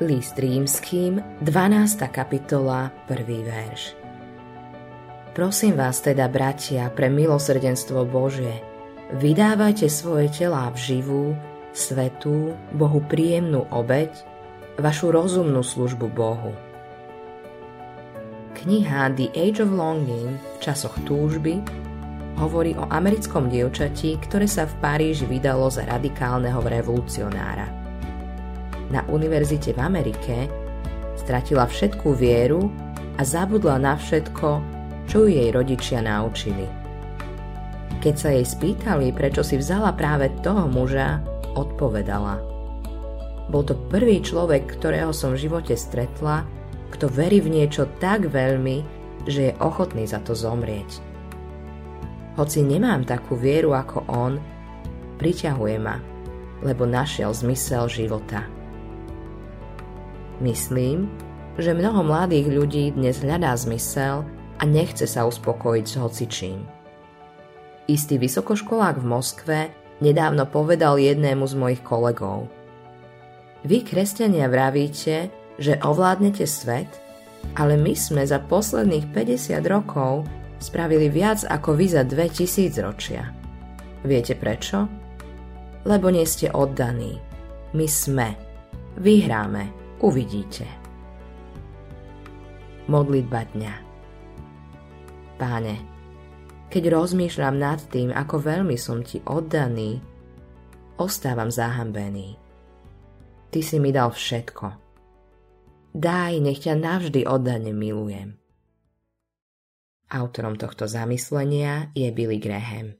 List rímským, 12. kapitola, 1. verš. Prosím vás teda, bratia, pre milosrdenstvo Božie, vydávajte svoje telá v živú, svetú, Bohu príjemnú obeď, vašu rozumnú službu Bohu. Kniha The Age of Longing v časoch túžby hovorí o americkom dievčati, ktoré sa v Paríži vydalo za radikálneho revolucionára na univerzite v Amerike, stratila všetkú vieru a zabudla na všetko, čo jej rodičia naučili. Keď sa jej spýtali, prečo si vzala práve toho muža, odpovedala. Bol to prvý človek, ktorého som v živote stretla, kto verí v niečo tak veľmi, že je ochotný za to zomrieť. Hoci nemám takú vieru ako on, priťahuje ma, lebo našiel zmysel života. Myslím, že mnoho mladých ľudí dnes hľadá zmysel a nechce sa uspokojiť s hocičím. Istý vysokoškolák v Moskve nedávno povedal jednému z mojich kolegov. Vy, kresťania, vravíte, že ovládnete svet, ale my sme za posledných 50 rokov spravili viac ako vy za 2000 ročia. Viete prečo? Lebo nie ste oddaní. My sme. Vyhráme. Uvidíte. Modlitba dňa Páne, keď rozmýšľam nad tým, ako veľmi som Ti oddaný, ostávam zahambený. Ty si mi dal všetko. Daj, nech ťa navždy oddane milujem. Autorom tohto zamyslenia je Billy Graham.